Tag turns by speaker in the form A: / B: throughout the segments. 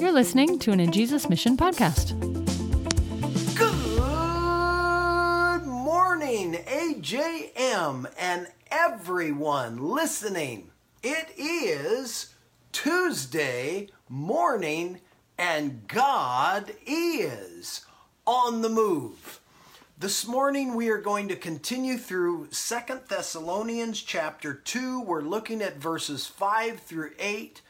A: You're listening to an In Jesus Mission podcast.
B: Good morning, AJM, and everyone listening. It is Tuesday morning, and God is on the move. This morning we are going to continue through Second Thessalonians chapter 2. We're looking at verses 5 through 8.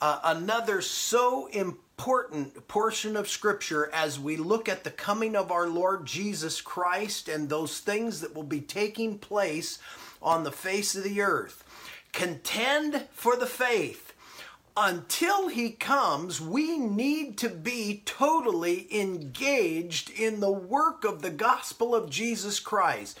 B: Uh, another so important portion of scripture as we look at the coming of our Lord Jesus Christ and those things that will be taking place on the face of the earth. Contend for the faith until he comes, we need to be totally engaged in the work of the gospel of Jesus Christ.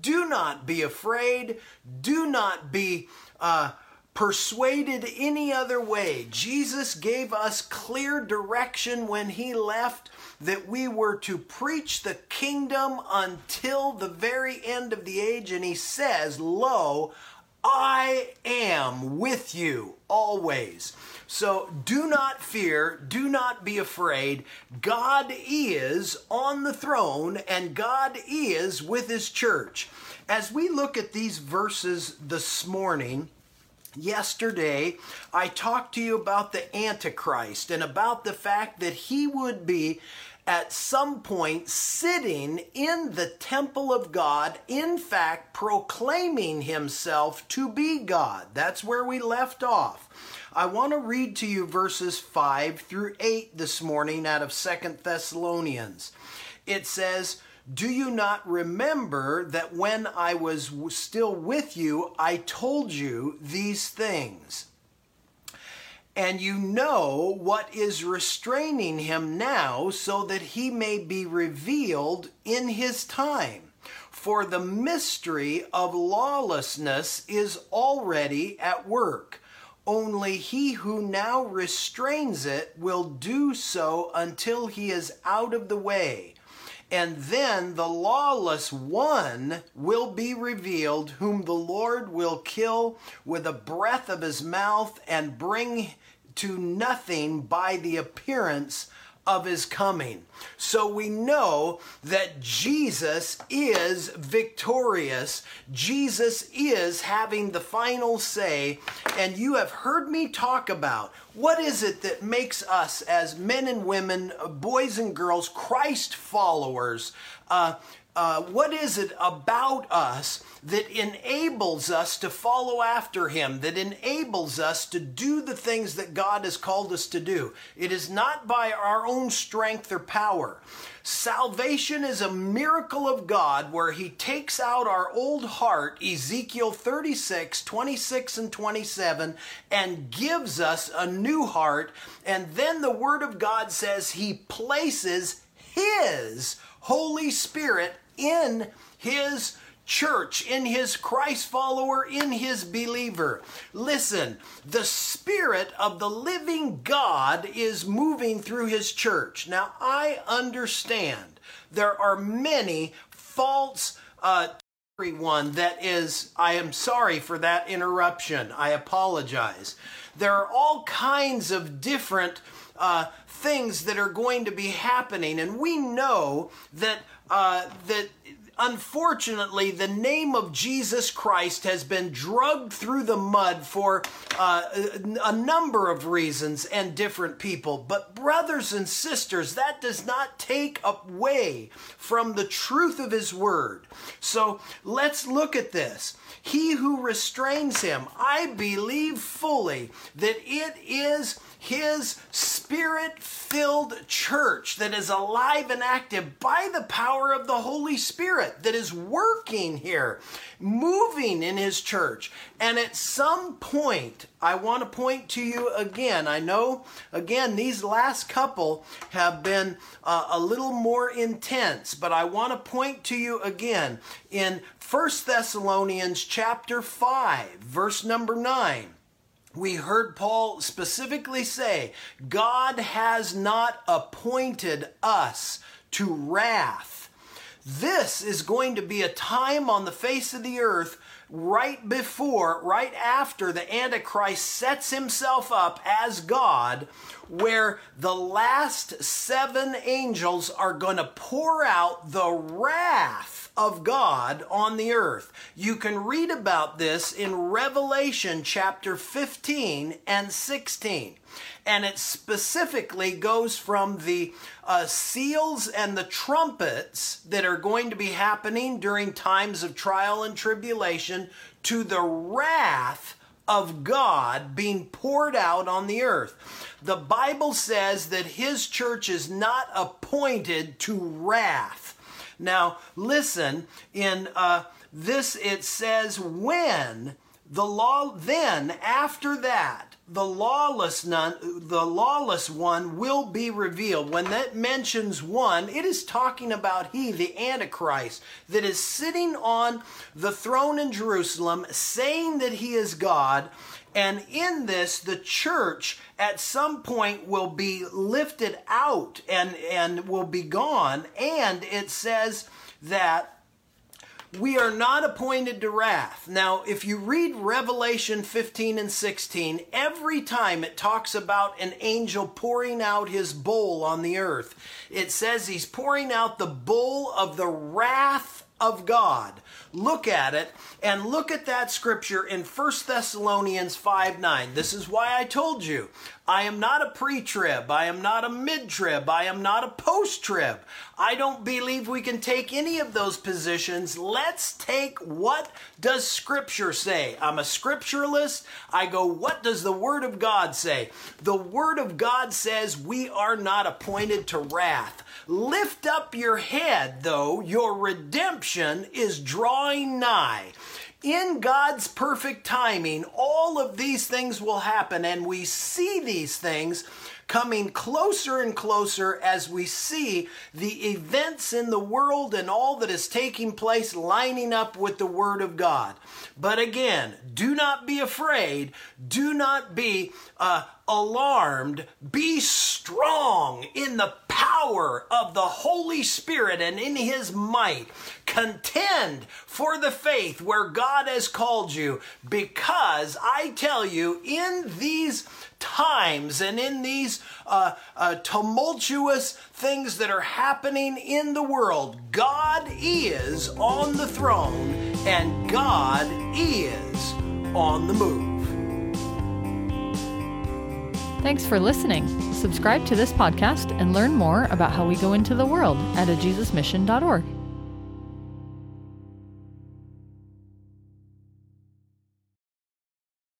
B: Do not be afraid. Do not be uh, persuaded any other way. Jesus gave us clear direction when he left that we were to preach the kingdom until the very end of the age. And he says, Lo, I am with you always. So do not fear, do not be afraid. God is on the throne and God is with his church. As we look at these verses this morning, Yesterday, I talked to you about the Antichrist and about the fact that he would be at some point sitting in the temple of God, in fact, proclaiming himself to be God. That's where we left off. I want to read to you verses 5 through 8 this morning out of Second Thessalonians. It says, do you not remember that when I was still with you, I told you these things? And you know what is restraining him now, so that he may be revealed in his time. For the mystery of lawlessness is already at work. Only he who now restrains it will do so until he is out of the way. And then the lawless one will be revealed, whom the Lord will kill with a breath of his mouth and bring to nothing by the appearance of his coming. So we know that Jesus is victorious. Jesus is having the final say. And you have heard me talk about what is it that makes us, as men and women, boys and girls, Christ followers, uh, uh, what is it about us that enables us to follow after Him, that enables us to do the things that God has called us to do? It is not by our own strength or power. Salvation is a miracle of God where He takes out our old heart, Ezekiel 36, 26, and 27, and gives us a new heart. And then the Word of God says He places His Holy Spirit in his church, in his Christ follower, in his believer. Listen, the Spirit of the living God is moving through his church. Now, I understand there are many false uh, one that is, I am sorry for that interruption. I apologize. There are all kinds of different uh, things that are going to be happening, and we know that uh, that unfortunately, the name of Jesus Christ has been drugged through the mud for uh, a number of reasons and different people. But, brothers and sisters, that does not take away from the truth of His Word. So, let's look at this. He who restrains him, I believe fully that it is his spirit filled church that is alive and active by the power of the Holy Spirit that is working here, moving in his church. And at some point, I want to point to you again. I know, again, these last couple have been uh, a little more intense, but I want to point to you again in 1 Thessalonians chapter 5, verse number 9 we heard Paul specifically say, God has not appointed us to wrath. This is going to be a time on the face of the earth right before, right after the Antichrist sets himself up as God, where the last seven angels are going to pour out the wrath of God on the earth. You can read about this in Revelation chapter 15 and 16 and it specifically goes from the uh, seals and the trumpets that are going to be happening during times of trial and tribulation to the wrath of God being poured out on the earth. The Bible says that his church is not appointed to wrath. Now, listen, in uh, this it says, when the law, then after that, the lawless none, the lawless one will be revealed. When that mentions one, it is talking about he, the Antichrist, that is sitting on the throne in Jerusalem, saying that he is God. And in this, the church at some point will be lifted out and, and will be gone. And it says that we are not appointed to wrath. Now, if you read Revelation 15 and 16, every time it talks about an angel pouring out his bowl on the earth, it says he's pouring out the bowl of the wrath of God. Look at it and look at that scripture in 1 Thessalonians 5 9. This is why I told you I am not a pre trib. I am not a mid trib. I am not a post trib. I don't believe we can take any of those positions. Let's take what does Scripture say? I'm a scripturalist. I go, what does the Word of God say? The Word of God says we are not appointed to wrath. Lift up your head, though, your redemption is drawing nigh in God's perfect timing, all of these things will happen, and we see these things coming closer and closer as we see the events in the world and all that is taking place lining up with the Word of God. But again, do not be afraid. Do not be uh, alarmed. Be strong in the power of the Holy Spirit and in His might. Contend for the faith where God has called you because I tell you, in these times and in these uh, uh, tumultuous things that are happening in the world, God is on the throne and God is on the move.
A: Thanks for listening. Subscribe to this podcast and learn more about how we go into the world at ajesusmission.org.